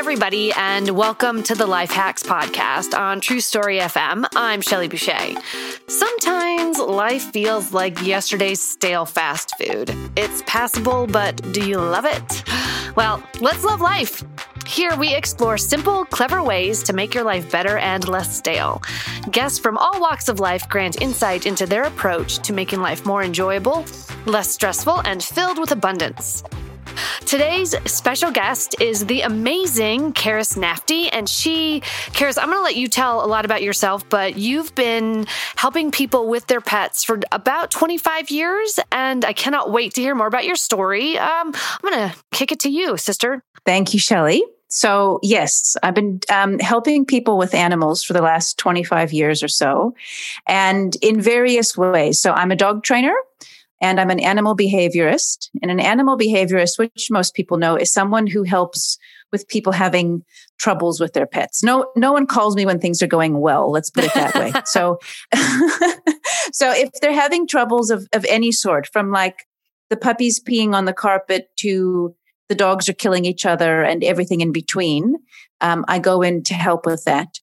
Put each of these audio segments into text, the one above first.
everybody, and welcome to the Life Hacks Podcast on True Story FM. I'm Shelly Boucher. Sometimes life feels like yesterday's stale fast food. It's passable, but do you love it? Well, let's love life. Here we explore simple, clever ways to make your life better and less stale. Guests from all walks of life grant insight into their approach to making life more enjoyable, less stressful, and filled with abundance. Today's special guest is the amazing Karis Nafty. And she, Karis, I'm going to let you tell a lot about yourself, but you've been helping people with their pets for about 25 years. And I cannot wait to hear more about your story. Um, I'm going to kick it to you, sister. Thank you, Shelly. So, yes, I've been um, helping people with animals for the last 25 years or so, and in various ways. So, I'm a dog trainer and I'm an animal behaviorist. And an animal behaviorist, which most people know, is someone who helps with people having troubles with their pets. No, no one calls me when things are going well. Let's put it that way. so, so if they're having troubles of, of any sort, from like the puppies peeing on the carpet to the dogs are killing each other and everything in between, um, I go in to help with that.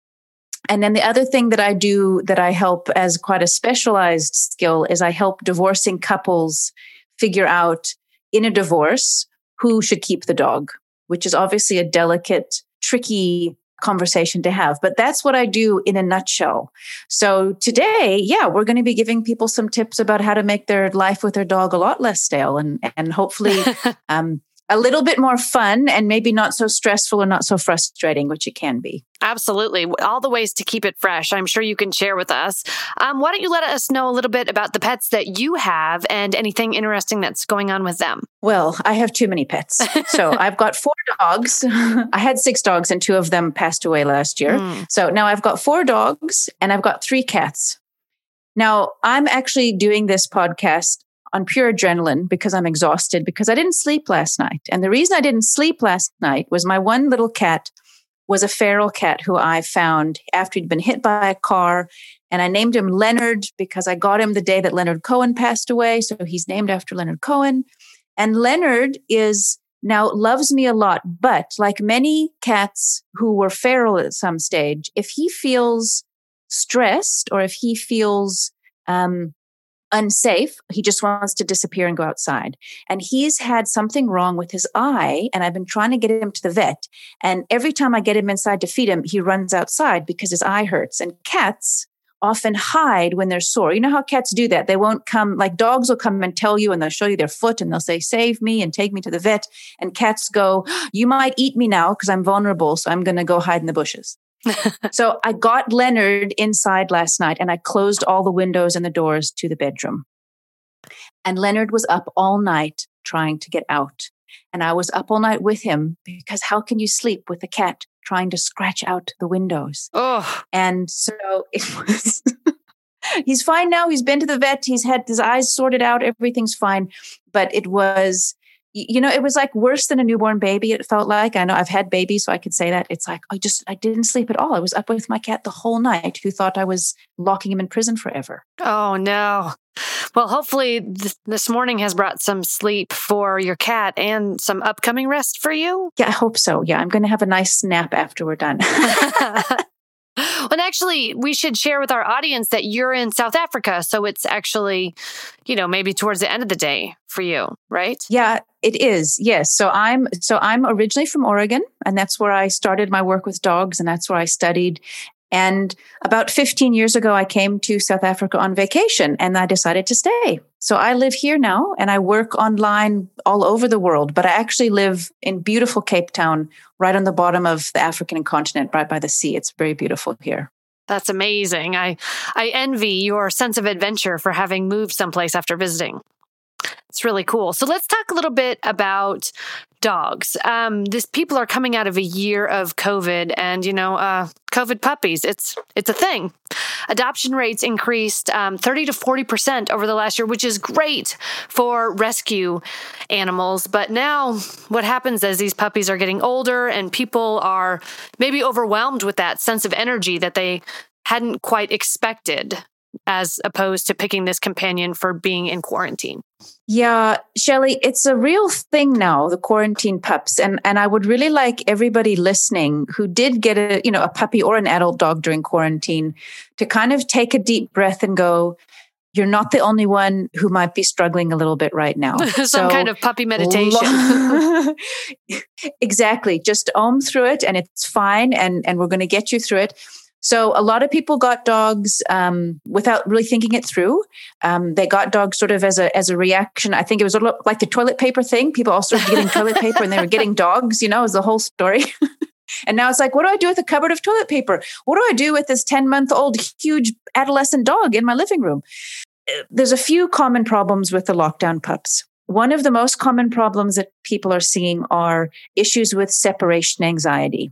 And then the other thing that I do that I help as quite a specialized skill is I help divorcing couples figure out in a divorce who should keep the dog, which is obviously a delicate, tricky conversation to have. But that's what I do in a nutshell. So today, yeah, we're going to be giving people some tips about how to make their life with their dog a lot less stale and and hopefully um, a little bit more fun and maybe not so stressful or not so frustrating, which it can be. Absolutely. All the ways to keep it fresh, I'm sure you can share with us. Um, why don't you let us know a little bit about the pets that you have and anything interesting that's going on with them? Well, I have too many pets. So I've got four dogs. I had six dogs and two of them passed away last year. Mm. So now I've got four dogs and I've got three cats. Now, I'm actually doing this podcast on pure adrenaline because I'm exhausted because I didn't sleep last night. And the reason I didn't sleep last night was my one little cat was a feral cat who I found after he'd been hit by a car. And I named him Leonard because I got him the day that Leonard Cohen passed away. So he's named after Leonard Cohen. And Leonard is now loves me a lot, but like many cats who were feral at some stage, if he feels stressed or if he feels um, unsafe. He just wants to disappear and go outside. And he's had something wrong with his eye. And I've been trying to get him to the vet. And every time I get him inside to feed him, he runs outside because his eye hurts. And cats often hide when they're sore. You know how cats do that? They won't come, like dogs will come and tell you and they'll show you their foot and they'll say, save me and take me to the vet. And cats go, you might eat me now because I'm vulnerable. So I'm going to go hide in the bushes so I got Leonard inside last night and I closed all the windows and the doors to the bedroom. And Leonard was up all night trying to get out. And I was up all night with him because how can you sleep with a cat trying to scratch out the windows? Oh. And so it was. he's fine now. He's been to the vet. He's had his eyes sorted out. Everything's fine. But it was you know, it was like worse than a newborn baby. It felt like I know I've had babies, so I could say that. It's like I just I didn't sleep at all. I was up with my cat the whole night, who thought I was locking him in prison forever. Oh no! Well, hopefully th- this morning has brought some sleep for your cat and some upcoming rest for you. Yeah, I hope so. Yeah, I'm going to have a nice nap after we're done. And actually, we should share with our audience that you're in South Africa. So it's actually, you know, maybe towards the end of the day for you, right? Yeah, it is. Yes. So I'm so I'm originally from Oregon, and that's where I started my work with dogs, and that's where I studied. And about 15 years ago, I came to South Africa on vacation and I decided to stay. So I live here now and I work online all over the world, but I actually live in beautiful Cape Town, right on the bottom of the African continent, right by the sea. It's very beautiful here. That's amazing. I, I envy your sense of adventure for having moved someplace after visiting. It's really cool. So let's talk a little bit about dogs. Um, this people are coming out of a year of COVID, and you know, uh, COVID puppies. It's it's a thing. Adoption rates increased um, thirty to forty percent over the last year, which is great for rescue animals. But now, what happens as these puppies are getting older, and people are maybe overwhelmed with that sense of energy that they hadn't quite expected as opposed to picking this companion for being in quarantine? Yeah, Shelly, it's a real thing now, the quarantine pups. And and I would really like everybody listening who did get a, you know, a puppy or an adult dog during quarantine to kind of take a deep breath and go, you're not the only one who might be struggling a little bit right now. Some so, kind of puppy meditation. exactly. Just ohm through it and it's fine and and we're going to get you through it. So a lot of people got dogs um, without really thinking it through. Um, they got dogs sort of as a as a reaction. I think it was a little like the toilet paper thing. People all started getting toilet paper and they were getting dogs. You know, is the whole story. and now it's like, what do I do with a cupboard of toilet paper? What do I do with this ten month old huge adolescent dog in my living room? There's a few common problems with the lockdown pups. One of the most common problems that people are seeing are issues with separation anxiety.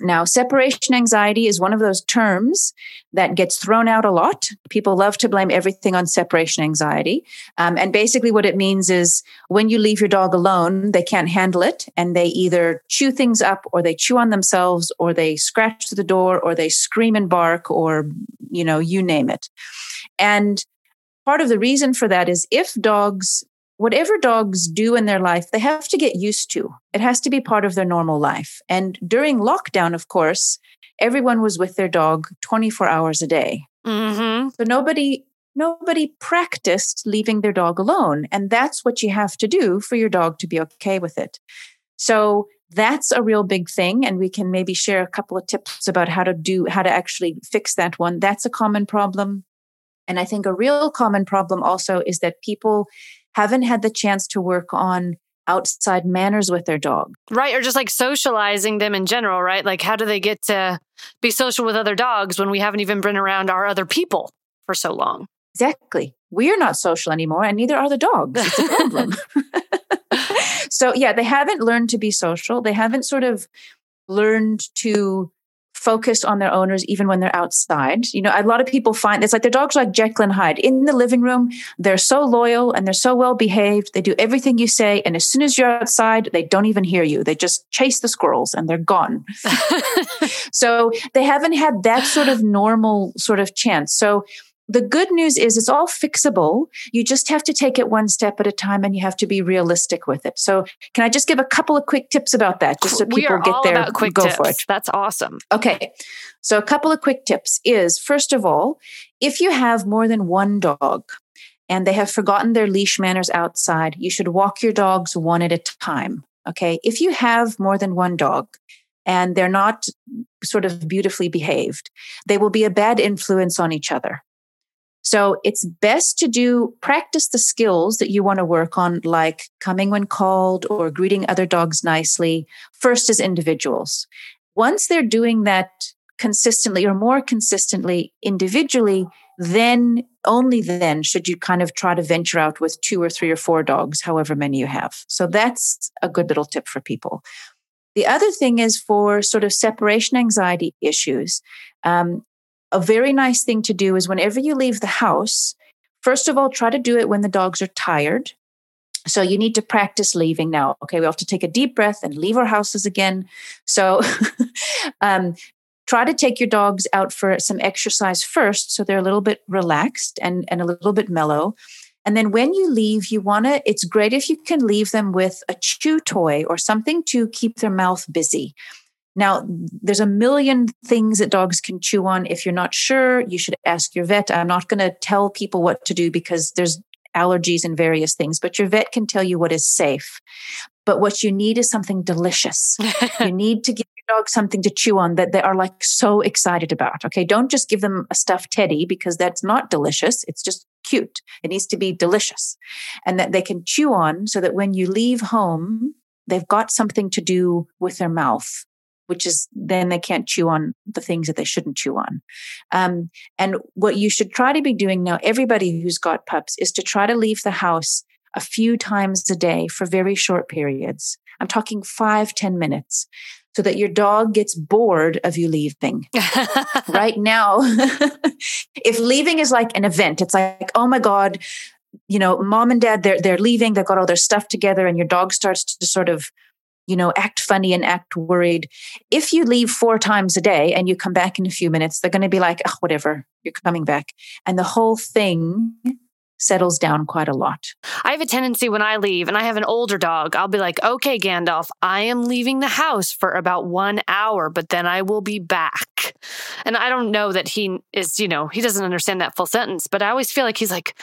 Now, separation anxiety is one of those terms that gets thrown out a lot. People love to blame everything on separation anxiety. Um, and basically, what it means is when you leave your dog alone, they can't handle it and they either chew things up or they chew on themselves or they scratch the door or they scream and bark or, you know, you name it. And part of the reason for that is if dogs whatever dogs do in their life, they have to get used to. It has to be part of their normal life. And during lockdown, of course, everyone was with their dog 24 hours a day. Mm-hmm. So nobody nobody practiced leaving their dog alone, and that's what you have to do for your dog to be okay with it. So that's a real big thing and we can maybe share a couple of tips about how to do how to actually fix that one that's a common problem and i think a real common problem also is that people haven't had the chance to work on outside manners with their dog. Right. Or just like socializing them in general, right? Like, how do they get to be social with other dogs when we haven't even been around our other people for so long? Exactly. We are not social anymore, and neither are the dogs. It's a problem. so, yeah, they haven't learned to be social. They haven't sort of learned to focused on their owners even when they're outside. You know, a lot of people find it's like their dogs like Jekyll and Hyde. In the living room, they're so loyal and they're so well behaved. They do everything you say. And as soon as you're outside, they don't even hear you. They just chase the squirrels and they're gone. so they haven't had that sort of normal sort of chance. So the good news is it's all fixable. You just have to take it one step at a time and you have to be realistic with it. So, can I just give a couple of quick tips about that just so people get there quick go tips. for it? That's awesome. Okay. So, a couple of quick tips is first of all, if you have more than one dog and they have forgotten their leash manners outside, you should walk your dogs one at a time. Okay. If you have more than one dog, and they're not sort of beautifully behaved, they will be a bad influence on each other. So it's best to do practice the skills that you want to work on, like coming when called or greeting other dogs nicely, first as individuals. Once they're doing that consistently or more consistently individually, then only then should you kind of try to venture out with two or three or four dogs, however many you have. So that's a good little tip for people. The other thing is for sort of separation anxiety issues. Um, a very nice thing to do is whenever you leave the house, first of all, try to do it when the dogs are tired. So you need to practice leaving now. Okay, we have to take a deep breath and leave our houses again. So um, try to take your dogs out for some exercise first so they're a little bit relaxed and, and a little bit mellow. And then when you leave, you want to, it's great if you can leave them with a chew toy or something to keep their mouth busy. Now, there's a million things that dogs can chew on. If you're not sure, you should ask your vet. I'm not going to tell people what to do because there's allergies and various things, but your vet can tell you what is safe. But what you need is something delicious. you need to give your dog something to chew on that they are like so excited about. Okay. Don't just give them a stuffed teddy because that's not delicious. It's just cute. It needs to be delicious and that they can chew on so that when you leave home, they've got something to do with their mouth which is then they can't chew on the things that they shouldn't chew on. Um, and what you should try to be doing now, everybody who's got pups, is to try to leave the house a few times a day for very short periods. I'm talking five, ten minutes so that your dog gets bored of you leaving. right now, if leaving is like an event, it's like, oh my God, you know, mom and dad, they're, they're leaving, they've got all their stuff together, and your dog starts to sort of you know, act funny and act worried. If you leave four times a day and you come back in a few minutes, they're going to be like, oh, whatever, you're coming back. And the whole thing settles down quite a lot. I have a tendency when I leave and I have an older dog, I'll be like, okay, Gandalf, I am leaving the house for about one hour, but then I will be back. And I don't know that he is, you know, he doesn't understand that full sentence, but I always feel like he's like,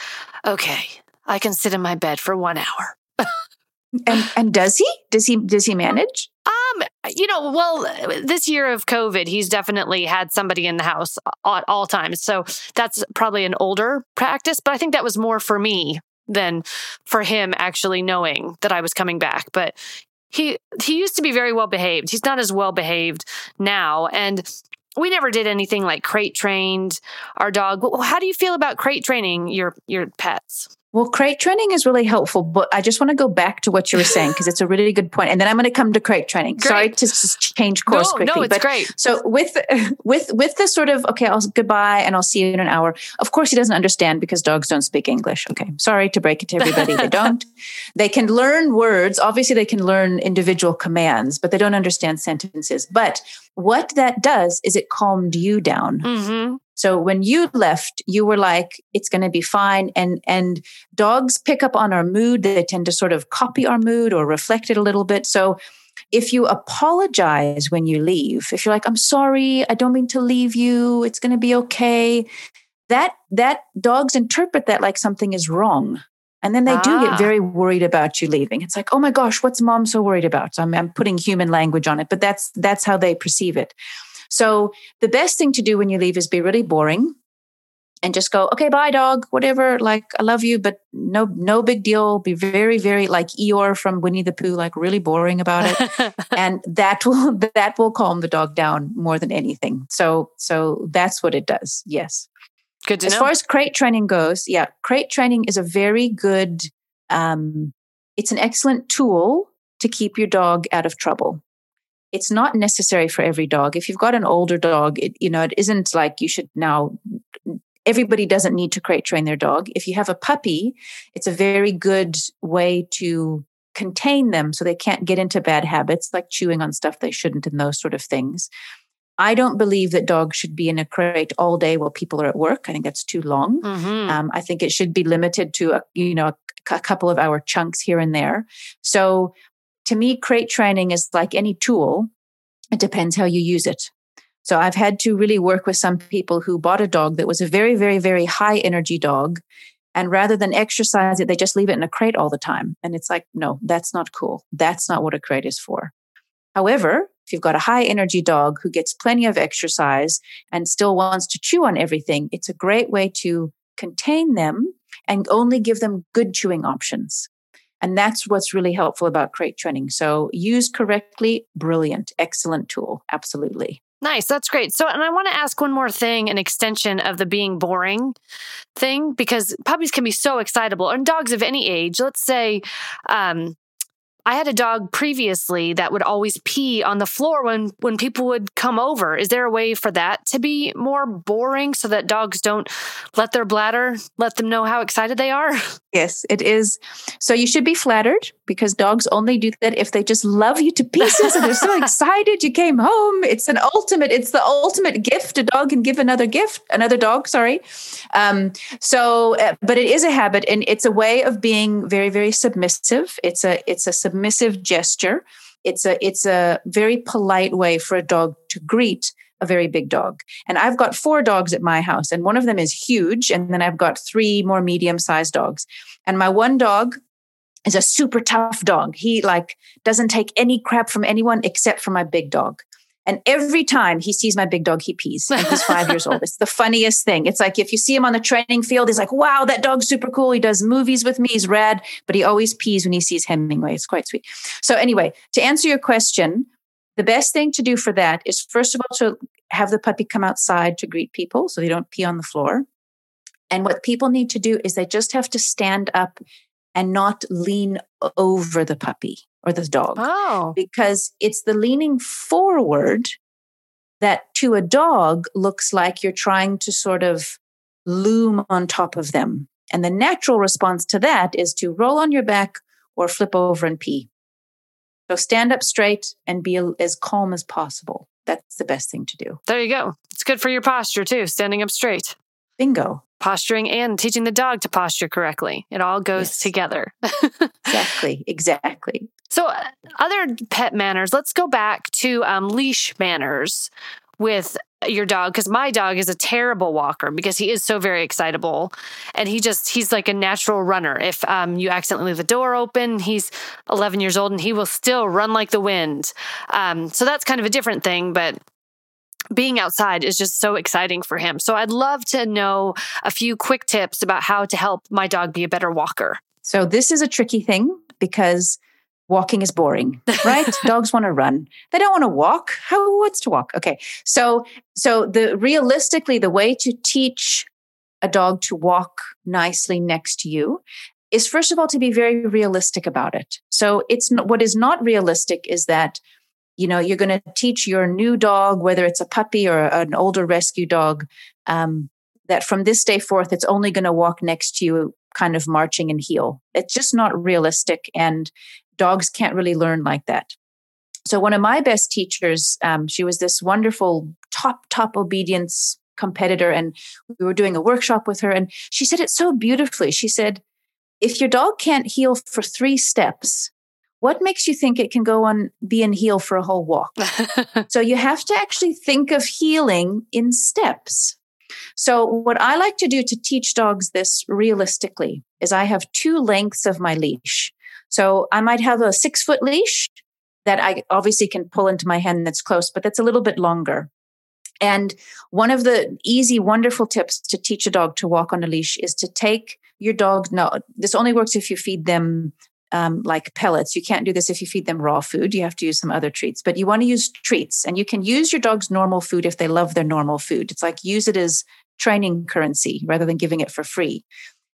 okay, I can sit in my bed for one hour. and and does he? Does he does he manage? Um, you know, well, this year of COVID, he's definitely had somebody in the house at all times. So that's probably an older practice, but I think that was more for me than for him actually knowing that I was coming back. But he he used to be very well behaved. He's not as well behaved now, and we never did anything like crate trained our dog. How do you feel about crate training your your pets? Well, crate training is really helpful, but I just want to go back to what you were saying because it's a really good point. and then I'm going to come to crate training. Great. Sorry to change course no, quickly. No, it's but, great. So with with with this sort of okay, I'll goodbye and I'll see you in an hour. Of course, he doesn't understand because dogs don't speak English. Okay, sorry to break it to everybody, they don't. They can learn words. Obviously, they can learn individual commands, but they don't understand sentences. But what that does is it calmed you down. Mm-hmm. So when you left, you were like, it's going to be fine. And, and dogs pick up on our mood. They tend to sort of copy our mood or reflect it a little bit. So if you apologize when you leave, if you're like, I'm sorry, I don't mean to leave you, it's going to be okay. That, that dogs interpret that like something is wrong. And then they ah. do get ah. very worried about you leaving. It's like, oh my gosh, what's mom so worried about? So I'm, I'm putting human language on it, but that's that's how they perceive it. So the best thing to do when you leave is be really boring and just go, okay, bye, dog, whatever. Like, I love you, but no, no big deal. Be very, very like Eeyore from Winnie the Pooh, like really boring about it, and that will that will calm the dog down more than anything. So, so that's what it does. Yes. Good to as know. far as crate training goes, yeah, crate training is a very good. Um, it's an excellent tool to keep your dog out of trouble it's not necessary for every dog. If you've got an older dog, it, you know, it isn't like you should now everybody doesn't need to crate train their dog. If you have a puppy, it's a very good way to contain them so they can't get into bad habits like chewing on stuff they shouldn't and those sort of things. I don't believe that dogs should be in a crate all day while people are at work. I think that's too long. Mm-hmm. Um, I think it should be limited to a, you know a couple of hour chunks here and there. So to me, crate training is like any tool. It depends how you use it. So I've had to really work with some people who bought a dog that was a very, very, very high energy dog. And rather than exercise it, they just leave it in a crate all the time. And it's like, no, that's not cool. That's not what a crate is for. However, if you've got a high energy dog who gets plenty of exercise and still wants to chew on everything, it's a great way to contain them and only give them good chewing options. And that's what's really helpful about crate training. So used correctly, brilliant, excellent tool. Absolutely. Nice. That's great. So, and I want to ask one more thing, an extension of the being boring thing, because puppies can be so excitable and dogs of any age. Let's say, um, I had a dog previously that would always pee on the floor when when people would come over. Is there a way for that to be more boring so that dogs don't let their bladder let them know how excited they are? Yes, it is. So you should be flattered because dogs only do that if they just love you to pieces and they're so excited you came home. It's an ultimate, it's the ultimate gift. A dog can give another gift, another dog, sorry. Um, so, uh, but it is a habit and it's a way of being very, very submissive. It's a, it's a submissive gesture. It's a, it's a very polite way for a dog to greet a very big dog. And I've got four dogs at my house, and one of them is huge. And then I've got three more medium sized dogs. And my one dog is a super tough dog. He like doesn't take any crap from anyone except for my big dog. And every time he sees my big dog, he pees. And he's five years old. It's the funniest thing. It's like if you see him on the training field, he's like, wow, that dog's super cool. He does movies with me. He's rad, but he always pees when he sees Hemingway. It's quite sweet. So, anyway, to answer your question, the best thing to do for that is first of all to have the puppy come outside to greet people so they don't pee on the floor. And what people need to do is they just have to stand up and not lean over the puppy or the dog. Oh. Because it's the leaning forward that to a dog looks like you're trying to sort of loom on top of them. And the natural response to that is to roll on your back or flip over and pee. So stand up straight and be as calm as possible. That's the best thing to do. There you go. It's good for your posture too, standing up straight. Bingo. Posturing and teaching the dog to posture correctly. It all goes yes. together. exactly. Exactly. So, uh, other pet manners, let's go back to um, leash manners with your dog because my dog is a terrible walker because he is so very excitable and he just he's like a natural runner if um, you accidentally leave the door open he's 11 years old and he will still run like the wind um, so that's kind of a different thing but being outside is just so exciting for him. So i'd love to know a few quick tips about how to help my dog be a better walker. So this is a tricky thing because walking is boring right? Dogs want to run. They don't want to walk. Who wants to walk? Okay so so the realistically the way to teach a dog to walk nicely next to you is first of all to be very realistic about it. So it's what is not realistic is that you know you're going to teach your new dog whether it's a puppy or an older rescue dog um, that from this day forth it's only going to walk next to you kind of marching and heel it's just not realistic and dogs can't really learn like that. So one of my best teachers, um, she was this wonderful top top obedience competitor, and we were doing a workshop with her, and she said it so beautifully. She said, "If your dog can't heel for three steps, what makes you think it can go on be in heel for a whole walk?" so you have to actually think of heeling in steps. So what I like to do to teach dogs this realistically is I have two lengths of my leash. So I might have a six foot leash that I obviously can pull into my hand that's close, but that's a little bit longer. And one of the easy, wonderful tips to teach a dog to walk on a leash is to take your dog. No, this only works if you feed them um, like pellets. You can't do this if you feed them raw food. You have to use some other treats, but you want to use treats. And you can use your dog's normal food if they love their normal food. It's like use it as training currency rather than giving it for free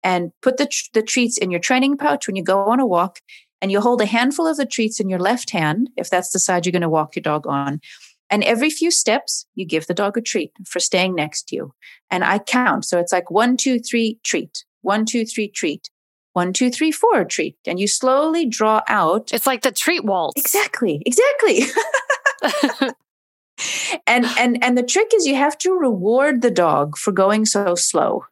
and put the, the treats in your training pouch when you go on a walk. And you hold a handful of the treats in your left hand, if that's the side you're going to walk your dog on. And every few steps, you give the dog a treat for staying next to you. And I count. So it's like one, two, three, treat. One, two, three, treat. One, two, three, four, treat. And you slowly draw out. It's like the treat waltz. Exactly. Exactly. and and and the trick is you have to reward the dog for going so slow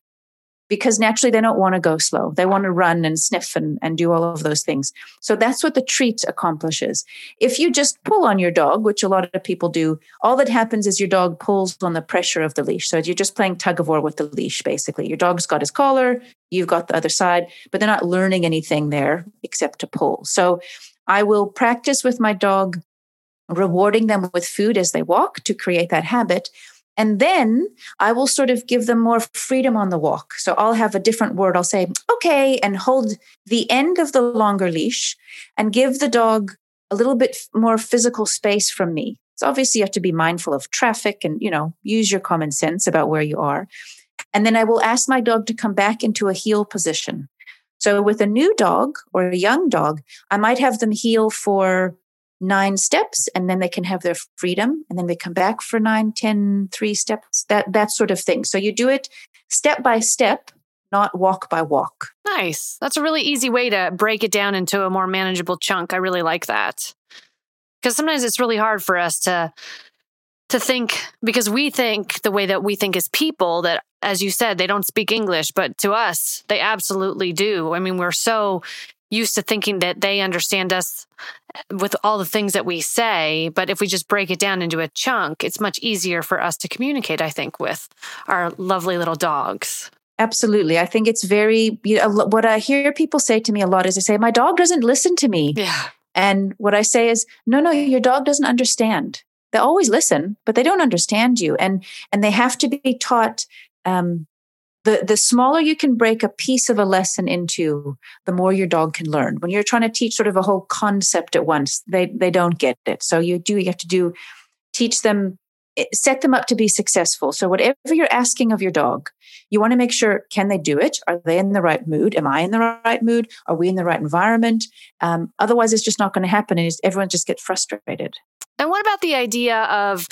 because naturally they don't want to go slow. They want to run and sniff and, and do all of those things. So that's what the treat accomplishes. If you just pull on your dog, which a lot of people do, all that happens is your dog pulls on the pressure of the leash. So you're just playing tug of war with the leash, basically. Your dog's got his collar, you've got the other side, but they're not learning anything there except to pull. So I will practice with my dog, rewarding them with food as they walk to create that habit and then I will sort of give them more freedom on the walk. So I'll have a different word. I'll say, okay, and hold the end of the longer leash and give the dog a little bit more physical space from me. So obviously you have to be mindful of traffic and, you know, use your common sense about where you are. And then I will ask my dog to come back into a heel position. So with a new dog or a young dog, I might have them heel for nine steps and then they can have their freedom and then they come back for nine, ten, three steps, that, that sort of thing. So you do it step by step, not walk by walk. Nice. That's a really easy way to break it down into a more manageable chunk. I really like that. Because sometimes it's really hard for us to to think because we think the way that we think as people that as you said they don't speak english but to us they absolutely do i mean we're so used to thinking that they understand us with all the things that we say. But if we just break it down into a chunk, it's much easier for us to communicate, I think, with our lovely little dogs. Absolutely. I think it's very, you know, what I hear people say to me a lot is they say, my dog doesn't listen to me. Yeah. And what I say is, no, no, your dog doesn't understand. They always listen, but they don't understand you. And, and they have to be taught um, the the smaller you can break a piece of a lesson into the more your dog can learn. When you're trying to teach sort of a whole concept at once they they don't get it. So you do you have to do teach them eh, set them up to be successful. So whatever you're asking of your dog you want to make sure can they do it? Are they in the right mood? Am i in the right mood? Are we in the right environment? Um, otherwise it's just not going to happen and everyone just gets frustrated. And what about the idea of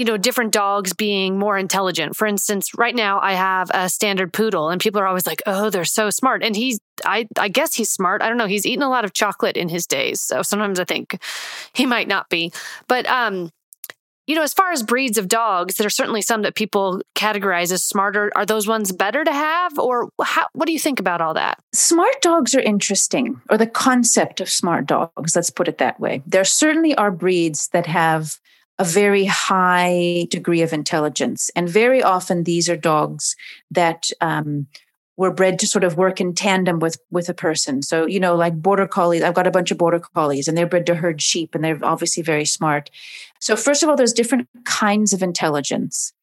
you know, different dogs being more intelligent. For instance, right now I have a standard poodle and people are always like, "Oh, they're so smart." And he's I I guess he's smart. I don't know. He's eaten a lot of chocolate in his days. So sometimes I think he might not be. But um you know, as far as breeds of dogs, there are certainly some that people categorize as smarter. Are those ones better to have, or how, what do you think about all that? Smart dogs are interesting, or the concept of smart dogs, let's put it that way. There certainly are breeds that have a very high degree of intelligence. And very often these are dogs that um, were bred to sort of work in tandem with with a person. So, you know, like border collies, I've got a bunch of border collies and they're bred to herd sheep and they're obviously very smart. So, first of all, there's different kinds of intelligence.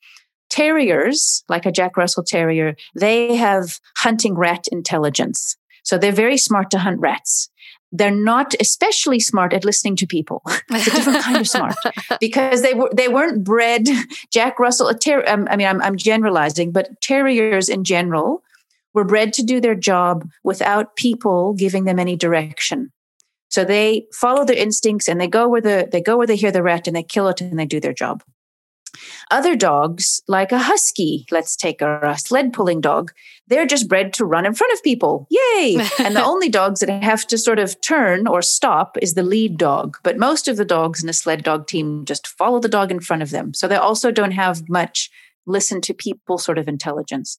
Terriers, like a Jack Russell Terrier, they have hunting rat intelligence. So they're very smart to hunt rats they're not especially smart at listening to people. it's a different kind of smart because they were they weren't bred. Jack Russell, ter- um, I mean, I'm, I'm generalizing, but terriers in general were bred to do their job without people giving them any direction. So they follow their instincts and they go where the they go where they hear the rat and they kill it and they do their job. Other dogs, like a husky, let's take a, a uh, sled pulling dog, they're just bred to run in front of people. Yay! and the only dogs that have to sort of turn or stop is the lead dog. But most of the dogs in a sled dog team just follow the dog in front of them. So they also don't have much listen to people sort of intelligence.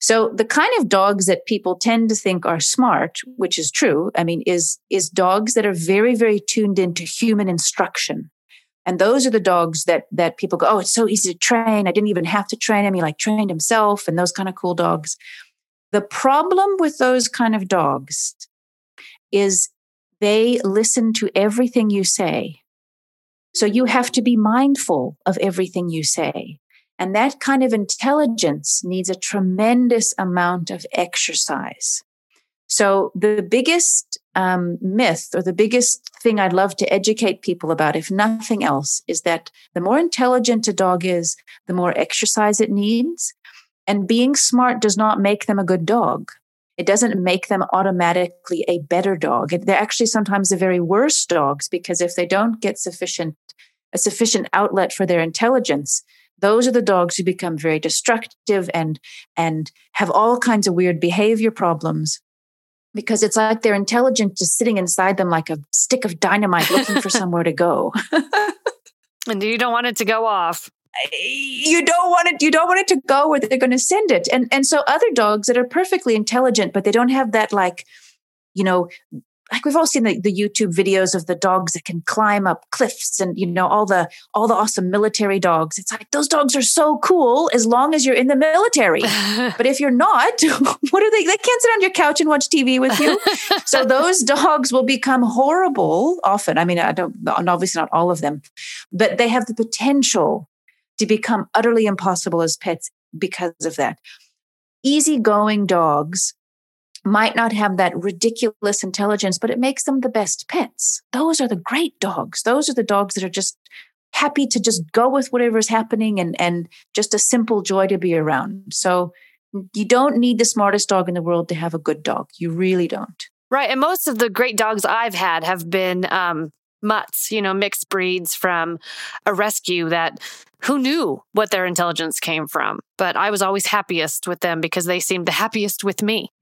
So the kind of dogs that people tend to think are smart, which is true, I mean, is, is dogs that are very, very tuned into human instruction. And those are the dogs that that people go, oh, it's so easy to train. I didn't even have to train him. He like trained himself and those kind of cool dogs. The problem with those kind of dogs is they listen to everything you say. So you have to be mindful of everything you say. And that kind of intelligence needs a tremendous amount of exercise. So the biggest um, myth or the biggest thing I'd love to educate people about, if nothing else, is that the more intelligent a dog is, the more exercise it needs. And being smart does not make them a good dog. It doesn't make them automatically a better dog. They're actually sometimes the very worst dogs because if they don't get sufficient a sufficient outlet for their intelligence, those are the dogs who become very destructive and and have all kinds of weird behavior problems because it's like their intelligence just sitting inside them like a stick of dynamite looking for somewhere to go. and you don't want it to go off. You don't want it. You don't want it to go where they're going to send it. And and so other dogs that are perfectly intelligent, but they don't have that like, you know, like we've all seen the, the YouTube videos of the dogs that can climb up cliffs and you know all the all the awesome military dogs. It's like those dogs are so cool as long as you're in the military. but if you're not, what are they? They can't sit on your couch and watch TV with you. so those dogs will become horrible often. I mean, I don't obviously not all of them, but they have the potential to become utterly impossible as pets because of that. Easygoing dogs might not have that ridiculous intelligence, but it makes them the best pets. Those are the great dogs. Those are the dogs that are just happy to just go with whatever's happening and, and just a simple joy to be around. So you don't need the smartest dog in the world to have a good dog. You really don't. Right. And most of the great dogs I've had have been um, mutts, you know, mixed breeds from a rescue that who knew what their intelligence came from. But I was always happiest with them because they seemed the happiest with me.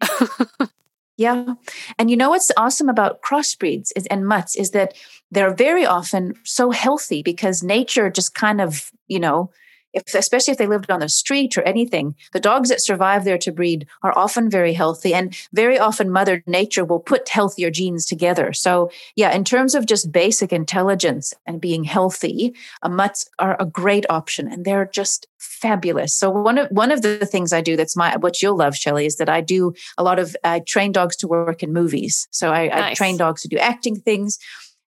yeah. And you know what's awesome about crossbreeds is, and mutts is that they're very often so healthy because nature just kind of, you know, if, especially if they lived on the street or anything, the dogs that survive there to breed are often very healthy. And very often, Mother Nature will put healthier genes together. So, yeah, in terms of just basic intelligence and being healthy, uh, mutts are a great option and they're just fabulous. So one of one of the things I do that's my what you'll love, Shelly, is that I do a lot of I train dogs to work in movies. So I, nice. I train dogs to do acting things.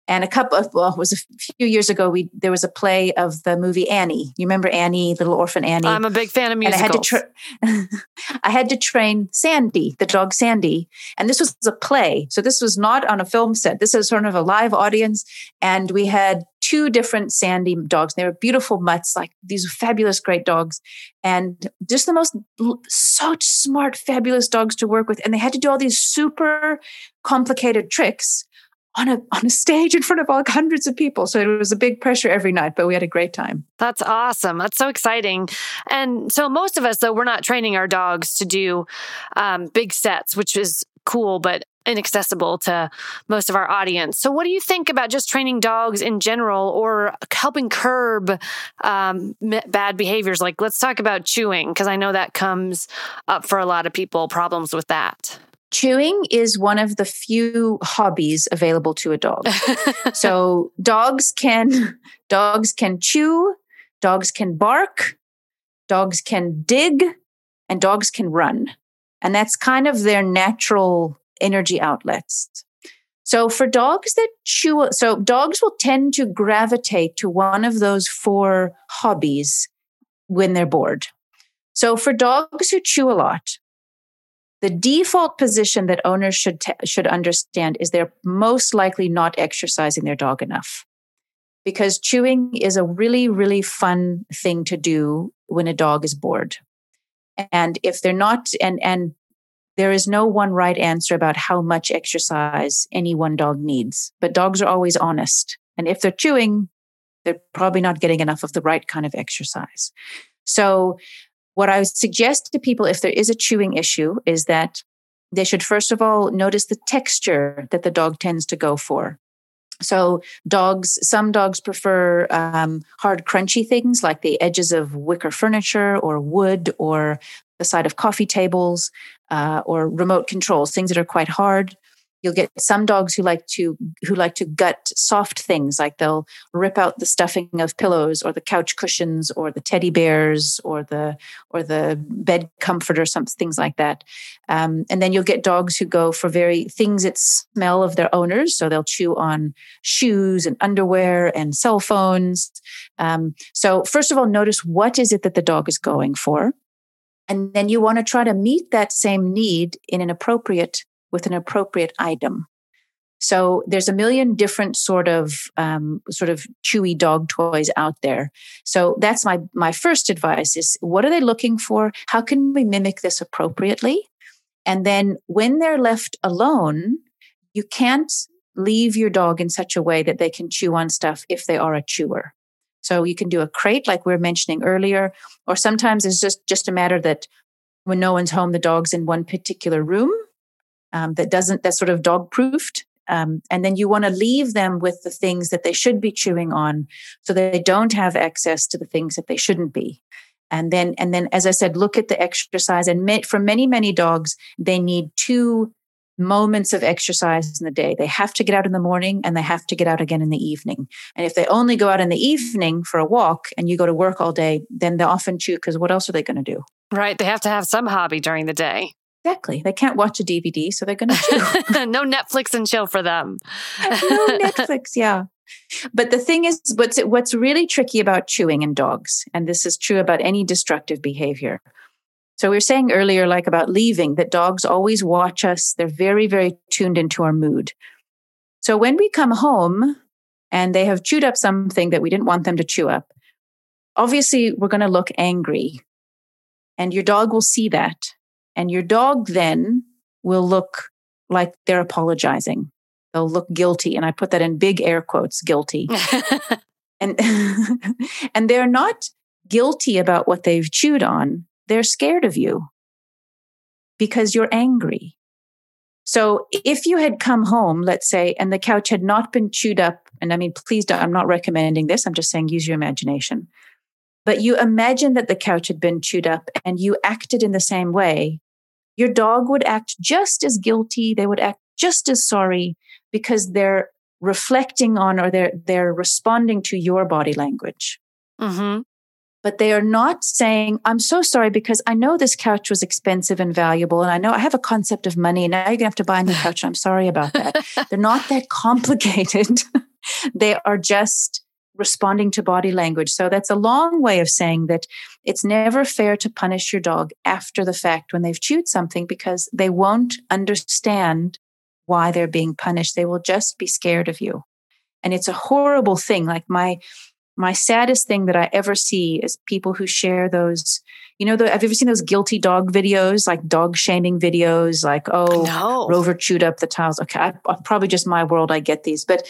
And a couple of well, it was a few years ago. We there was a play of the movie Annie. You remember Annie, Little Orphan Annie? I'm a big fan of musicals. And I had to tra- I had to train Sandy, the dog Sandy, and this was a play. So this was not on a film set. This is sort of a live audience, and we had two different Sandy dogs. They were beautiful mutts, like these fabulous, great dogs, and just the most such smart, fabulous dogs to work with. And they had to do all these super complicated tricks on a on a stage in front of like hundreds of people. So it was a big pressure every night, but we had a great time. That's awesome. That's so exciting. And so most of us, though, we're not training our dogs to do um, big sets, which is cool, but inaccessible to most of our audience. So, what do you think about just training dogs in general or helping curb um, bad behaviors? Like, let's talk about chewing, because I know that comes up for a lot of people, problems with that. Chewing is one of the few hobbies available to a dog. so dogs can dogs can chew, dogs can bark, dogs can dig, and dogs can run. And that's kind of their natural energy outlets. So for dogs that chew, so dogs will tend to gravitate to one of those four hobbies when they're bored. So for dogs who chew a lot, the default position that owners should t- should understand is they're most likely not exercising their dog enough. Because chewing is a really really fun thing to do when a dog is bored. And if they're not and and there is no one right answer about how much exercise any one dog needs, but dogs are always honest. And if they're chewing, they're probably not getting enough of the right kind of exercise. So what I suggest to people if there is a chewing issue is that they should first of all notice the texture that the dog tends to go for. So dogs, some dogs prefer um, hard, crunchy things like the edges of wicker furniture or wood or the side of coffee tables uh, or remote controls, things that are quite hard. You'll get some dogs who like to who like to gut soft things, like they'll rip out the stuffing of pillows or the couch cushions or the teddy bears or the or the bed comfort or some things like that. Um, and then you'll get dogs who go for very things that smell of their owners, so they'll chew on shoes and underwear and cell phones. Um, so first of all, notice what is it that the dog is going for. And then you want to try to meet that same need in an appropriate with an appropriate item. So there's a million different sort of um, sort of chewy dog toys out there. So that's my my first advice is what are they looking for? How can we mimic this appropriately? And then when they're left alone, you can't leave your dog in such a way that they can chew on stuff if they are a chewer. So you can do a crate like we were mentioning earlier, or sometimes it's just just a matter that when no one's home, the dog's in one particular room um, that doesn't that's sort of dog proofed um, and then you want to leave them with the things that they should be chewing on so that they don't have access to the things that they shouldn't be. And then and then as i said look at the exercise and for many many dogs they need two moments of exercise in the day. They have to get out in the morning and they have to get out again in the evening. And if they only go out in the evening for a walk and you go to work all day then they often chew because what else are they going to do? Right they have to have some hobby during the day Exactly. They can't watch a DVD, so they're going to no Netflix and chill for them. no Netflix, yeah. But the thing is, what's what's really tricky about chewing in dogs, and this is true about any destructive behavior. So we were saying earlier, like about leaving, that dogs always watch us. They're very, very tuned into our mood. So when we come home and they have chewed up something that we didn't want them to chew up, obviously we're going to look angry, and your dog will see that and your dog then will look like they're apologizing. They'll look guilty. And I put that in big air quotes, guilty. and, and they're not guilty about what they've chewed on. They're scared of you because you're angry. So if you had come home, let's say, and the couch had not been chewed up, and I mean, please don't, I'm not recommending this. I'm just saying use your imagination. But you imagine that the couch had been chewed up and you acted in the same way your dog would act just as guilty. They would act just as sorry because they're reflecting on or they're, they're responding to your body language. Mm-hmm. But they are not saying, I'm so sorry because I know this couch was expensive and valuable. And I know I have a concept of money. And now you're going to have to buy a new couch. I'm sorry about that. they're not that complicated. they are just responding to body language. So that's a long way of saying that it's never fair to punish your dog after the fact when they've chewed something because they won't understand why they're being punished. They will just be scared of you. And it's a horrible thing. Like my my saddest thing that I ever see is people who share those. You know, the, have you ever seen those guilty dog videos, like dog shaming videos, like oh, no. Rover chewed up the tiles. Okay, I, probably just my world. I get these, but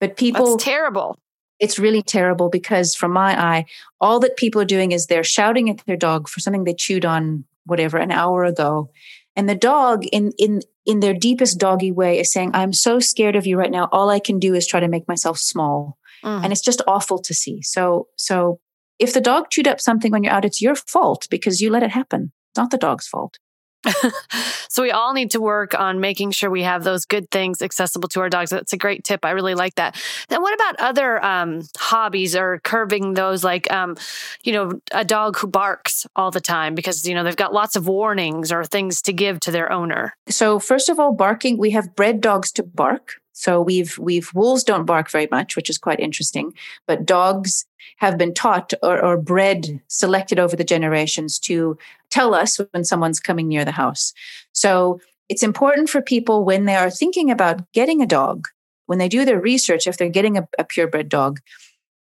but people That's terrible. It's really terrible because, from my eye, all that people are doing is they're shouting at their dog for something they chewed on, whatever, an hour ago, and the dog, in in in their deepest doggy way, is saying, "I'm so scared of you right now. All I can do is try to make myself small." Mm. And it's just awful to see. So, so if the dog chewed up something when you're out, it's your fault because you let it happen. It's not the dog's fault. so we all need to work on making sure we have those good things accessible to our dogs. That's a great tip. I really like that. Then what about other um, hobbies or curving those like, um, you know, a dog who barks all the time because, you know, they've got lots of warnings or things to give to their owner. So first of all, barking, we have bred dogs to bark. So we've we've wolves don't bark very much, which is quite interesting. But dogs have been taught or, or bred, selected over the generations to tell us when someone's coming near the house. So it's important for people when they are thinking about getting a dog, when they do their research, if they're getting a, a purebred dog,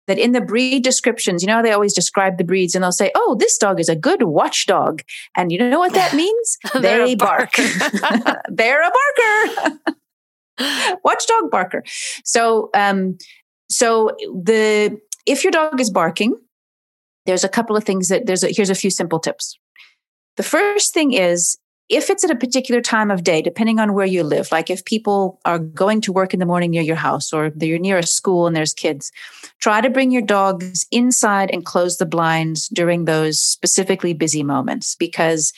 that in the breed descriptions, you know, they always describe the breeds and they'll say, oh, this dog is a good watchdog. And you know what that means? they bark. they're a barker. watchdog barker. So, um, so the if your dog is barking, there's a couple of things that there's a, here's a few simple tips. The first thing is if it's at a particular time of day, depending on where you live, like if people are going to work in the morning near your house or you're near a school and there's kids, try to bring your dogs inside and close the blinds during those specifically busy moments because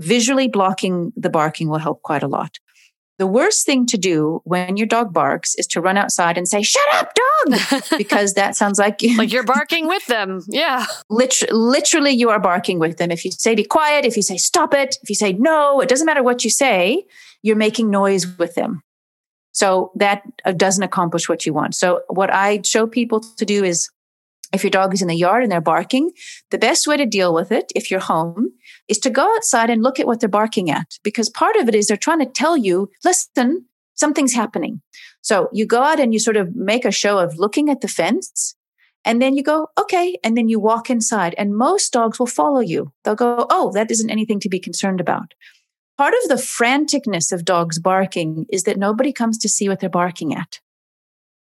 visually blocking the barking will help quite a lot. The worst thing to do when your dog barks is to run outside and say, shut up, dog, because that sounds like, like you're barking with them. Yeah. Literally, literally, you are barking with them. If you say, be quiet, if you say, stop it, if you say, no, it doesn't matter what you say, you're making noise with them. So that uh, doesn't accomplish what you want. So what I show people to do is if your dog is in the yard and they're barking, the best way to deal with it, if you're home, is to go outside and look at what they're barking at. Because part of it is they're trying to tell you, listen, something's happening. So you go out and you sort of make a show of looking at the fence. And then you go, okay. And then you walk inside and most dogs will follow you. They'll go, oh, that isn't anything to be concerned about. Part of the franticness of dogs barking is that nobody comes to see what they're barking at.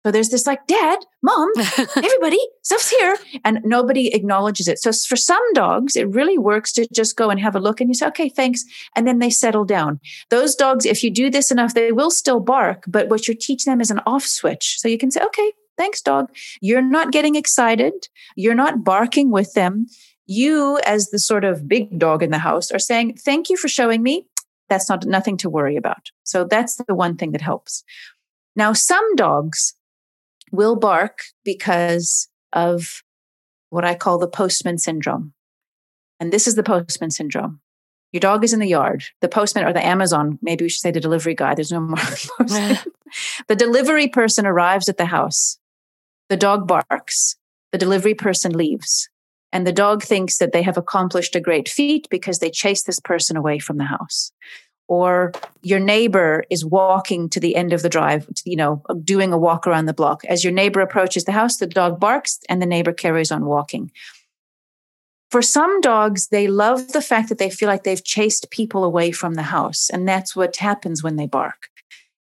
So there's this like, dad, mom, everybody, stuff's here. And nobody acknowledges it. So for some dogs, it really works to just go and have a look and you say, okay, thanks. And then they settle down. Those dogs, if you do this enough, they will still bark, but what you're teaching them is an off switch. So you can say, okay, thanks, dog. You're not getting excited. You're not barking with them. You, as the sort of big dog in the house, are saying, thank you for showing me. That's not nothing to worry about. So that's the one thing that helps. Now, some dogs will bark because of what I call the postman syndrome. And this is the postman syndrome. Your dog is in the yard. The postman or the Amazon, maybe we should say the delivery guy. There's no more postman. the delivery person arrives at the house. The dog barks. The delivery person leaves. And the dog thinks that they have accomplished a great feat because they chased this person away from the house or your neighbor is walking to the end of the drive, you know, doing a walk around the block. As your neighbor approaches the house, the dog barks and the neighbor carries on walking. For some dogs, they love the fact that they feel like they've chased people away from the house. And that's what happens when they bark.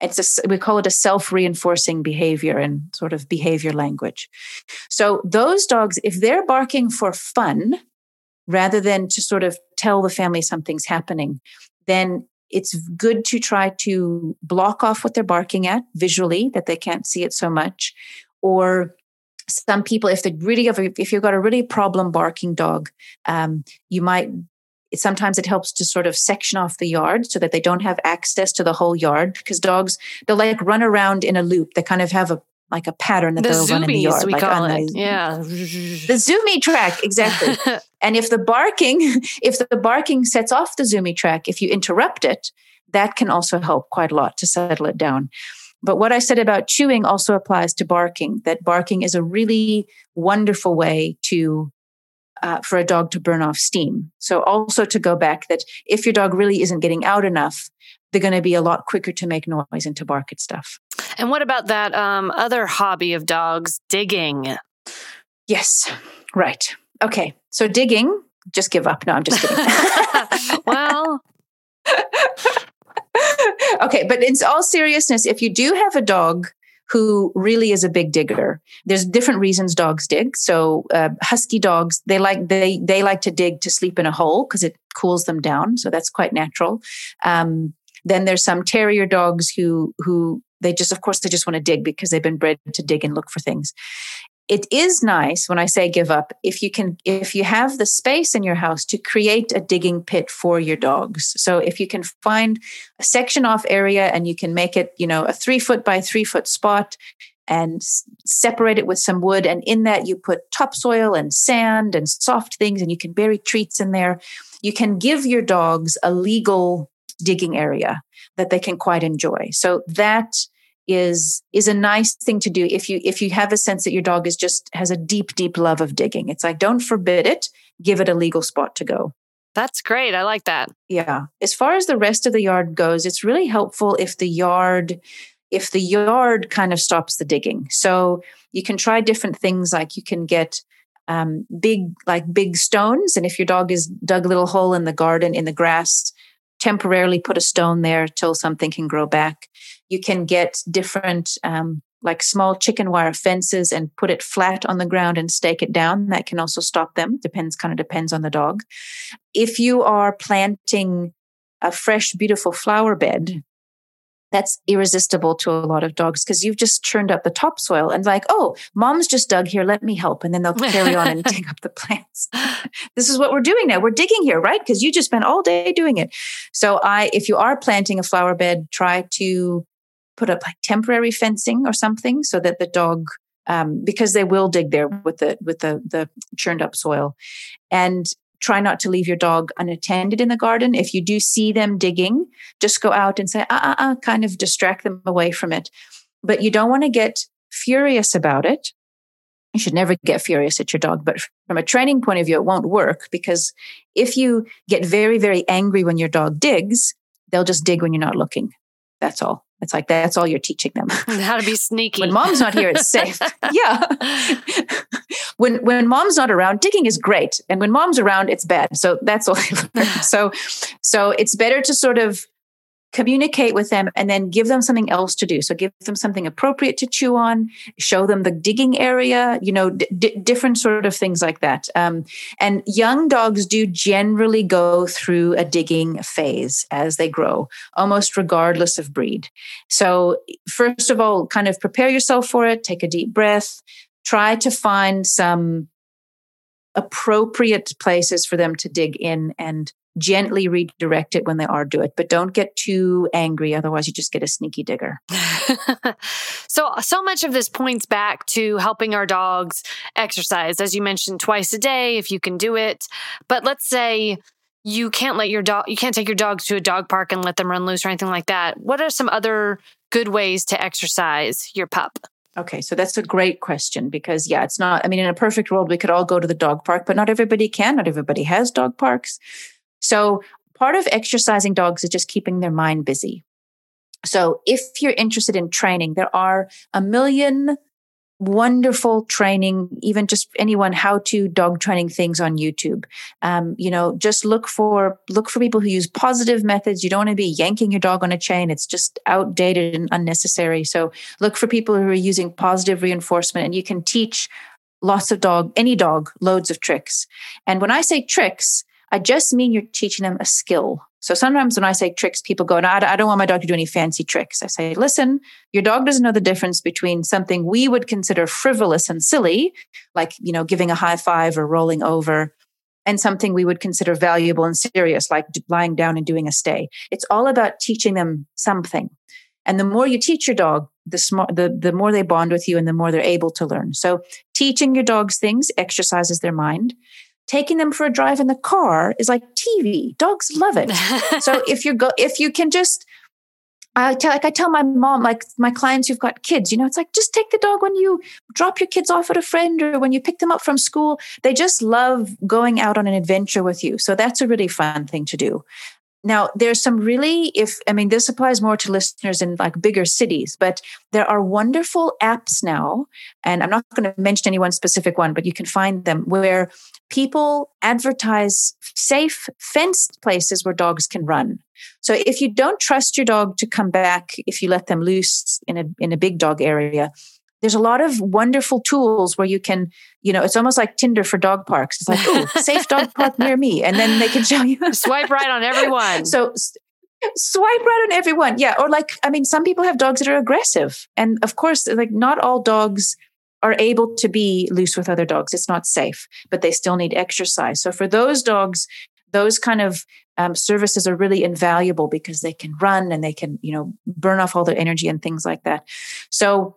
It's a, we call it a self-reinforcing behavior and sort of behavior language. So those dogs, if they're barking for fun, rather than to sort of tell the family something's happening, then it's good to try to block off what they're barking at visually that they can't see it so much. Or some people if they really have a, if you've got a really problem barking dog um, you might sometimes it helps to sort of section off the yard so that they don't have access to the whole yard because dogs they'll like run around in a loop. They kind of have a like a pattern that the they'll zoomies, run in the yard. We like call it. The, yeah. The zoomy track, exactly. and if the barking, if the barking sets off the zoomy track, if you interrupt it, that can also help quite a lot to settle it down. But what I said about chewing also applies to barking, that barking is a really wonderful way to uh, for a dog to burn off steam. So also to go back that if your dog really isn't getting out enough, they're going to be a lot quicker to make noise and to bark at stuff. And what about that um, other hobby of dogs, digging? Yes. Right. Okay. So digging, just give up. No, I'm just kidding. well, okay, but in all seriousness, if you do have a dog who really is a big digger, there's different reasons dogs dig. So uh, husky dogs, they like they they like to dig to sleep in a hole because it cools them down. So that's quite natural. Um, then there's some terrier dogs who who they just of course they just want to dig because they've been bred to dig and look for things it is nice when I say give up if you can if you have the space in your house to create a digging pit for your dogs. So if you can find a section off area and you can make it, you know, a three foot by three foot spot and separate it with some wood and in that you put topsoil and sand and soft things and you can bury treats in there you can give your dogs a legal digging area that they can quite enjoy. So that is is a nice thing to do if you if you have a sense that your dog is just has a deep deep love of digging. It's like don't forbid it. Give it a legal spot to go. That's great. I like that. Yeah. As far as the rest of the yard goes it's really helpful if the yard if the yard kind of stops the digging. So you can try different things like you can get um, big like big stones. And if your dog is dug a little hole in the garden in the grass temporarily put a stone there till something can grow back. You can get different, um, like small chicken wire fences and put it flat on the ground and stake it down. That can also stop them. Depends, kind of depends on the dog. If you are planting a fresh, beautiful flower bed, that's irresistible to a lot of dogs because you've just churned up the topsoil and like, oh, mom's just dug here, let me help. And then they'll carry on and dig up the plants. this is what we're doing now. We're digging here, right? Because you just spent all day doing it. So I, if you are planting a flower bed, try to put up like temporary fencing or something so that the dog um, because they will dig there with the with the the churned up soil and try not to leave your dog unattended in the garden. If you do see them digging, just go out and say, ah, ah, ah, kind of distract them away from it. But you don't want to get furious about it. You should never get furious at your dog. But from a training point of view, it won't work because if you get very, very angry when your dog digs, they'll just dig when you're not looking. That's all. It's like that's all you're teaching them. How to be sneaky. when mom's not here, it's safe. yeah. when when mom's not around, digging is great, and when mom's around, it's bad. So that's all. so so it's better to sort of communicate with them and then give them something else to do. So give them something appropriate to chew on show them the digging area you know d- different sort of things like that. Um, and young dogs do generally go through a digging phase as they grow almost regardless of breed. So first of all kind of prepare yourself for it take a deep breath try to find some appropriate places for them to dig in and gently redirect it when they are do it but don't get too angry otherwise you just get a sneaky digger so so much of this points back to helping our dogs exercise as you mentioned twice a day if you can do it but let's say you can't let your dog you can't take your dogs to a dog park and let them run loose or anything like that what are some other good ways to exercise your pup Okay, so that's a great question because, yeah, it's not, I mean, in a perfect world, we could all go to the dog park, but not everybody can. Not everybody has dog parks. So part of exercising dogs is just keeping their mind busy. So if you're interested in training, there are a million wonderful training, even just anyone how to dog training things on YouTube. Um, you know, just look for look for people who use positive methods. You don't want to be yanking your dog on a chain; it's just outdated and unnecessary. So look for people who are using positive reinforcement, and you can teach lots of dog any dog loads of tricks. And when I say tricks, I just mean you're teaching them a skill. So sometimes when I say tricks, people go, no, I don't want my dog to do any fancy tricks. I say, listen, your dog doesn't know the difference between something we would consider frivolous and silly, like, you know, giving a high five or rolling over, and something we would consider valuable and serious, like lying down and doing a stay. It's all about teaching them something. And the more you teach your dog, the smart, the, the more they bond with you and the more they're able to learn. So teaching your dogs things exercises their mind taking them for a drive in the car is like TV. Dogs love it. so if you go, if you can just, I tell, like I tell my mom, like my clients who've got kids, you know, it's like just take the dog when you drop your kids off at a friend or when you pick them up from school. They just love going out on an adventure with you. So that's a really fun thing to do. Now, there's some really, if I mean, this applies more to listeners in like bigger cities, but there are wonderful apps now. And I'm not going to mention any one specific one, but you can find them where people advertise safe, fenced places where dogs can run. So if you don't trust your dog to come back, if you let them loose in a, in a big dog area, there's a lot of wonderful tools where you can, you know, it's almost like Tinder for dog parks. It's like, oh, safe dog park near me. And then they can show you. Swipe right on everyone. So swipe right on everyone. Yeah. Or like, I mean, some people have dogs that are aggressive. And of course, like not all dogs are able to be loose with other dogs. It's not safe, but they still need exercise. So for those dogs, those kind of um, services are really invaluable because they can run and they can, you know, burn off all their energy and things like that. So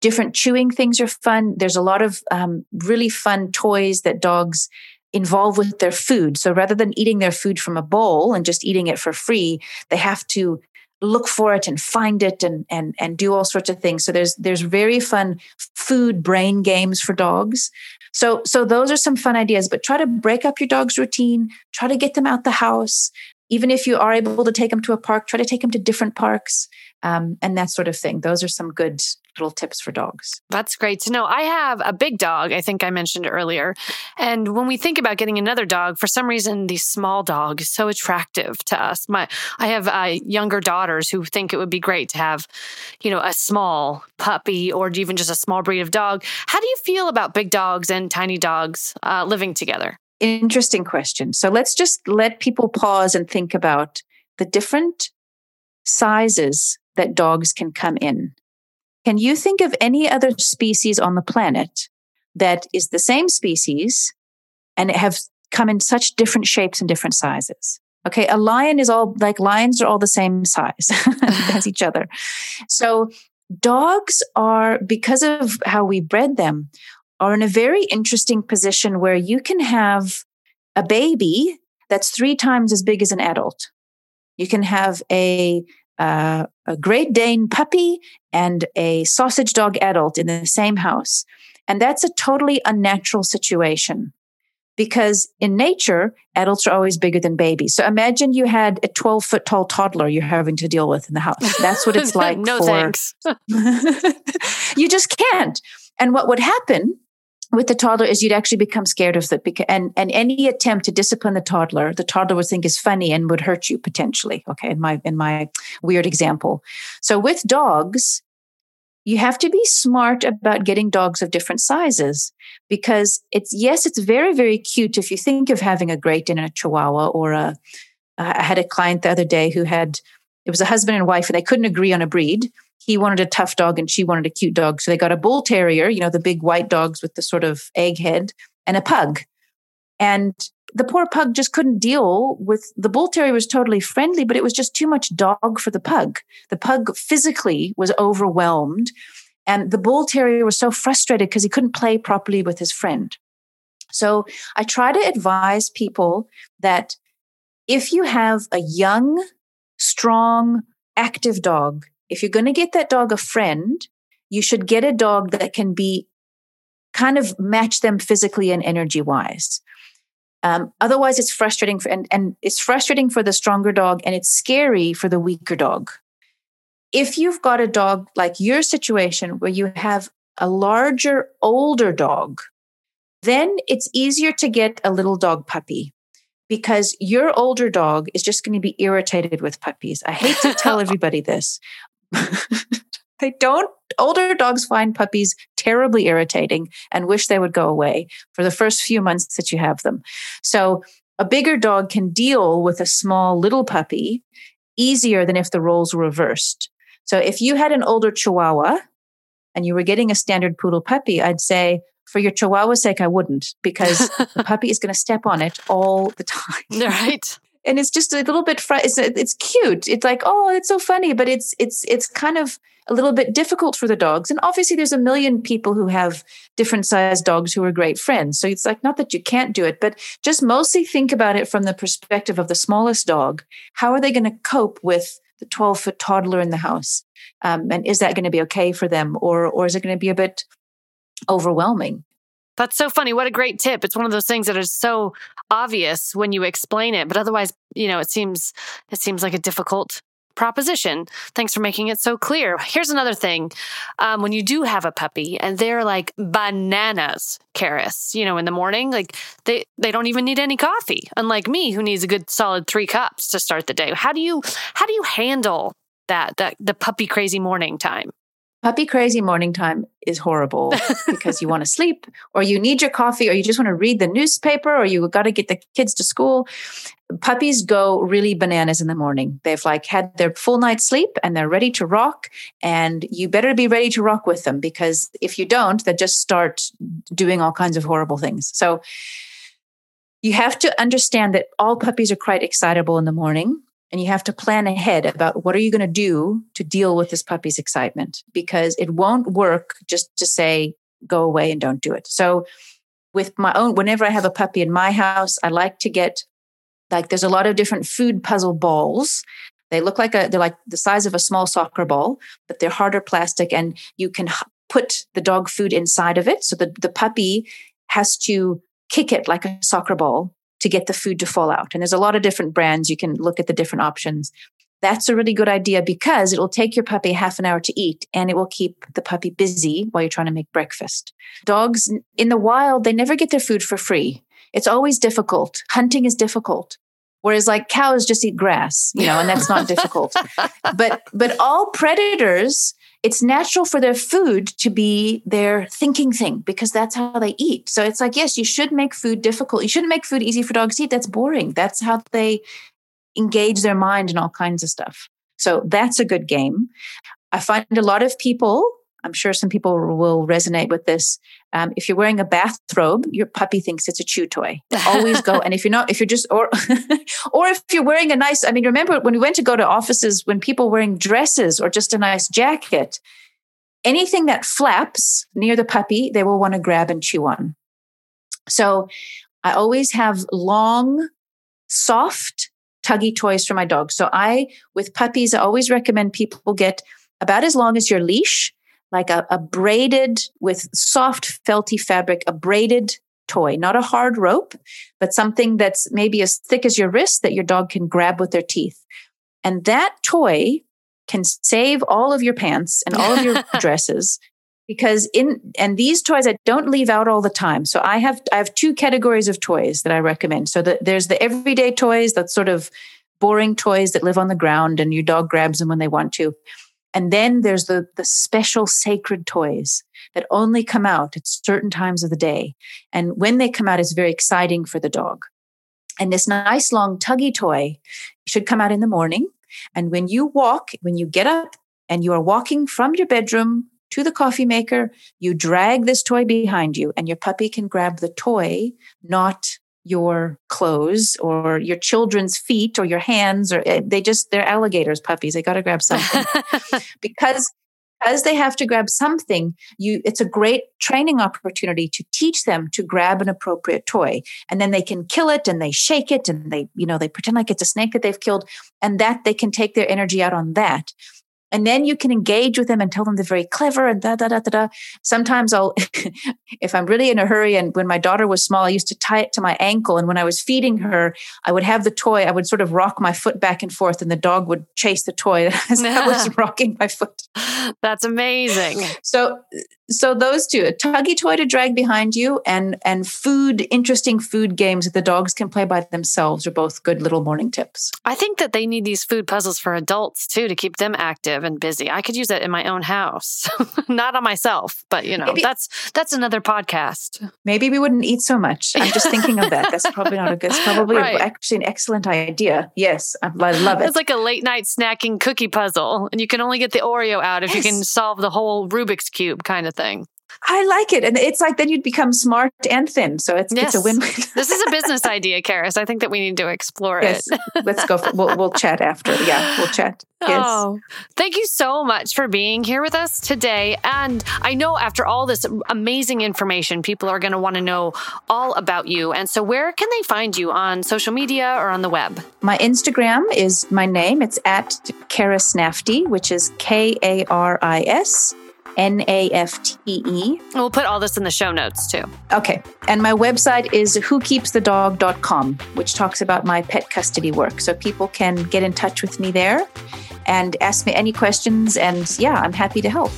different chewing things are fun. There's a lot of um, really fun toys that dogs involve with their food. So rather than eating their food from a bowl and just eating it for free, they have to look for it and find it and and and do all sorts of things. So there's there's very fun food brain games for dogs. So so those are some fun ideas, but try to break up your dog's routine, try to get them out the house. Even if you are able to take them to a park, try to take them to different parks um, and that sort of thing. Those are some good little tips for dogs. That's great to know. I have a big dog, I think I mentioned earlier. And when we think about getting another dog, for some reason, the small dog is so attractive to us. My, I have uh, younger daughters who think it would be great to have, you know, a small puppy or even just a small breed of dog. How do you feel about big dogs and tiny dogs uh, living together? Interesting question. So let's just let people pause and think about the different sizes that dogs can come in. Can you think of any other species on the planet that is the same species and have come in such different shapes and different sizes? Okay, a lion is all like lions are all the same size as each other. So dogs are, because of how we bred them, are in a very interesting position where you can have a baby that's three times as big as an adult. You can have a uh, a Great Dane puppy and a sausage dog adult in the same house. And that's a totally unnatural situation because in nature, adults are always bigger than babies. So imagine you had a 12 foot tall toddler you're having to deal with in the house. That's what it's like. no for... thanks. you just can't. And what would happen with the toddler is you'd actually become scared of it and and any attempt to discipline the toddler the toddler would think is funny and would hurt you potentially okay in my in my weird example. So with dogs you have to be smart about getting dogs of different sizes because it's yes it's very very cute if you think of having a great and a chihuahua or a I had a client the other day who had it was a husband and wife and they couldn't agree on a breed he wanted a tough dog and she wanted a cute dog. So they got a bull terrier, you know, the big white dogs with the sort of egg head, and a pug. And the poor pug just couldn't deal with the bull terrier was totally friendly, but it was just too much dog for the pug. The pug physically was overwhelmed. And the bull terrier was so frustrated because he couldn't play properly with his friend. So I try to advise people that if you have a young, strong, active dog if you're going to get that dog a friend, you should get a dog that can be kind of match them physically and energy wise. Um, otherwise, it's frustrating for, and, and it's frustrating for the stronger dog and it's scary for the weaker dog. If you've got a dog like your situation where you have a larger, older dog, then it's easier to get a little dog puppy because your older dog is just going to be irritated with puppies. I hate to tell everybody this, they don't older dogs find puppies terribly irritating and wish they would go away for the first few months that you have them. So a bigger dog can deal with a small little puppy easier than if the roles were reversed. So if you had an older chihuahua and you were getting a standard poodle puppy, I'd say for your chihuahua's sake, I wouldn't because the puppy is going to step on it all the time. Right and it's just a little bit fr- it's, it's cute. It's like oh it's so funny but it's it's it's kind of a little bit difficult for the dogs. And obviously there's a million people who have different sized dogs who are great friends. So it's like not that you can't do it but just mostly think about it from the perspective of the smallest dog. How are they going to cope with the 12 foot toddler in the house? Um, and is that going to be okay for them? Or or is it going to be a bit overwhelming That's so funny. What a great tip. It's one of those things that is so obvious when you explain it, but otherwise, you know, it seems it seems like a difficult proposition. Thanks for making it so clear. Here's another thing. Um, when you do have a puppy and they're like bananas, Karis, you know, in the morning, like they, they don't even need any coffee, unlike me, who needs a good solid three cups to start the day. How do you, how do you handle that, that the puppy crazy morning time? Puppy crazy morning time is horrible because you want to sleep or you need your coffee or you just want to read the newspaper or you got to get the kids to school. Puppies go really bananas in the morning. They've like had their full night's sleep and they're ready to rock and you better be ready to rock with them because if you don't, they just start doing all kinds of horrible things. So you have to understand that all puppies are quite excitable in the morning and you have to plan ahead about what are you going to do to deal with this puppy's excitement because it won't work just to say go away and don't do it. So with my own whenever i have a puppy in my house i like to get like there's a lot of different food puzzle balls. They look like a they're like the size of a small soccer ball but they're harder plastic and you can put the dog food inside of it. So the, the puppy has to kick it like a soccer ball to get the food to fall out. And there's a lot of different brands. You can look at the different options. That's a really good idea because it'll take your puppy half an hour to eat and it will keep the puppy busy while you're trying to make breakfast. Dogs in the wild, they never get their food for free. It's always difficult. Hunting is difficult. Whereas like cows just eat grass, you know, and that's not difficult. But but all predators it's natural for their food to be their thinking thing because that's how they eat. So it's like, yes, you should make food difficult. You shouldn't make food easy for dogs to eat. That's boring. That's how they engage their mind and all kinds of stuff. So that's a good game. I find a lot of people I'm sure some people will resonate with this. Um, if you're wearing a bathrobe, your puppy thinks it's a chew toy. Always go. and if you're not, if you're just, or, or if you're wearing a nice, I mean, remember when we went to go to offices, when people wearing dresses or just a nice jacket, anything that flaps near the puppy, they will want to grab and chew on. So I always have long, soft, tuggy toys for my dog. So I, with puppies, I always recommend people get about as long as your leash like a, a braided with soft felty fabric, a braided toy, not a hard rope, but something that's maybe as thick as your wrist that your dog can grab with their teeth. And that toy can save all of your pants and all of your dresses because in and these toys I don't leave out all the time. So I have I have two categories of toys that I recommend. So that there's the everyday toys, that sort of boring toys that live on the ground and your dog grabs them when they want to. And then there's the, the special sacred toys that only come out at certain times of the day. And when they come out, it's very exciting for the dog. And this nice long tuggy toy should come out in the morning. And when you walk, when you get up and you are walking from your bedroom to the coffee maker, you drag this toy behind you and your puppy can grab the toy, not your clothes or your children's feet or your hands or eh, they just they're alligators puppies they got to grab something. Because as they have to grab something you it's a great training opportunity to teach them to grab an appropriate toy. And then they can kill it and they shake it and they you know they pretend like it's a snake that they've killed and that they can take their energy out on that and then you can engage with them and tell them they're very clever and da da da da da. Sometimes I'll, if I'm really in a hurry, and when my daughter was small, I used to tie it to my ankle. And when I was feeding her, I would have the toy. I would sort of rock my foot back and forth, and the dog would chase the toy as I was rocking my foot. That's amazing. So, so those two, a tuggy toy to drag behind you, and and food, interesting food games that the dogs can play by themselves are both good little morning tips. I think that they need these food puzzles for adults too to keep them active active and busy. I could use it in my own house, not on myself, but you know, maybe, that's that's another podcast. Maybe we wouldn't eat so much. I'm just thinking of that. That's probably not a good. It's probably right. actually an excellent idea. Yes, I, I love it. It's like a late night snacking cookie puzzle, and you can only get the Oreo out if yes. you can solve the whole Rubik's cube kind of thing. I like it. And it's like then you'd become smart and thin. So it's, yes. it's a win win. this is a business idea, Karis. I think that we need to explore yes. it. Let's go. For, we'll, we'll chat after. Yeah, we'll chat. Yes. Oh, thank you so much for being here with us today. And I know after all this amazing information, people are going to want to know all about you. And so, where can they find you on social media or on the web? My Instagram is my name. It's at Karis Nafte, which is K A R I S N A F T E. We'll put all this in the show notes too. Okay. And my website is whokeepsthedog.com, which talks about my pet custody work. So people can get in touch with me there and ask me any questions. And yeah, I'm happy to help.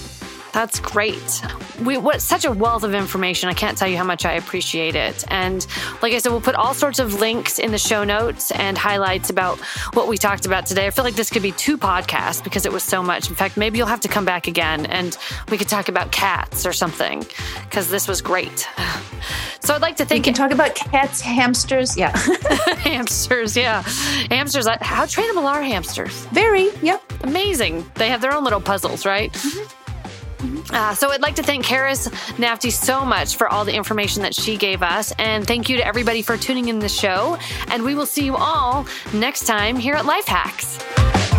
That's great. We what such a wealth of information. I can't tell you how much I appreciate it. And like I said, we'll put all sorts of links in the show notes and highlights about what we talked about today. I feel like this could be two podcasts because it was so much. In fact, maybe you'll have to come back again and we could talk about cats or something because this was great. So I'd like to think we can talk about cats, hamsters, yeah, hamsters, yeah, hamsters. How trainable are hamsters? Very, yep, amazing. They have their own little puzzles, right? Mm-hmm. Uh, so I'd like to thank Karis Nafte so much for all the information that she gave us. And thank you to everybody for tuning in the show. And we will see you all next time here at Life Hacks.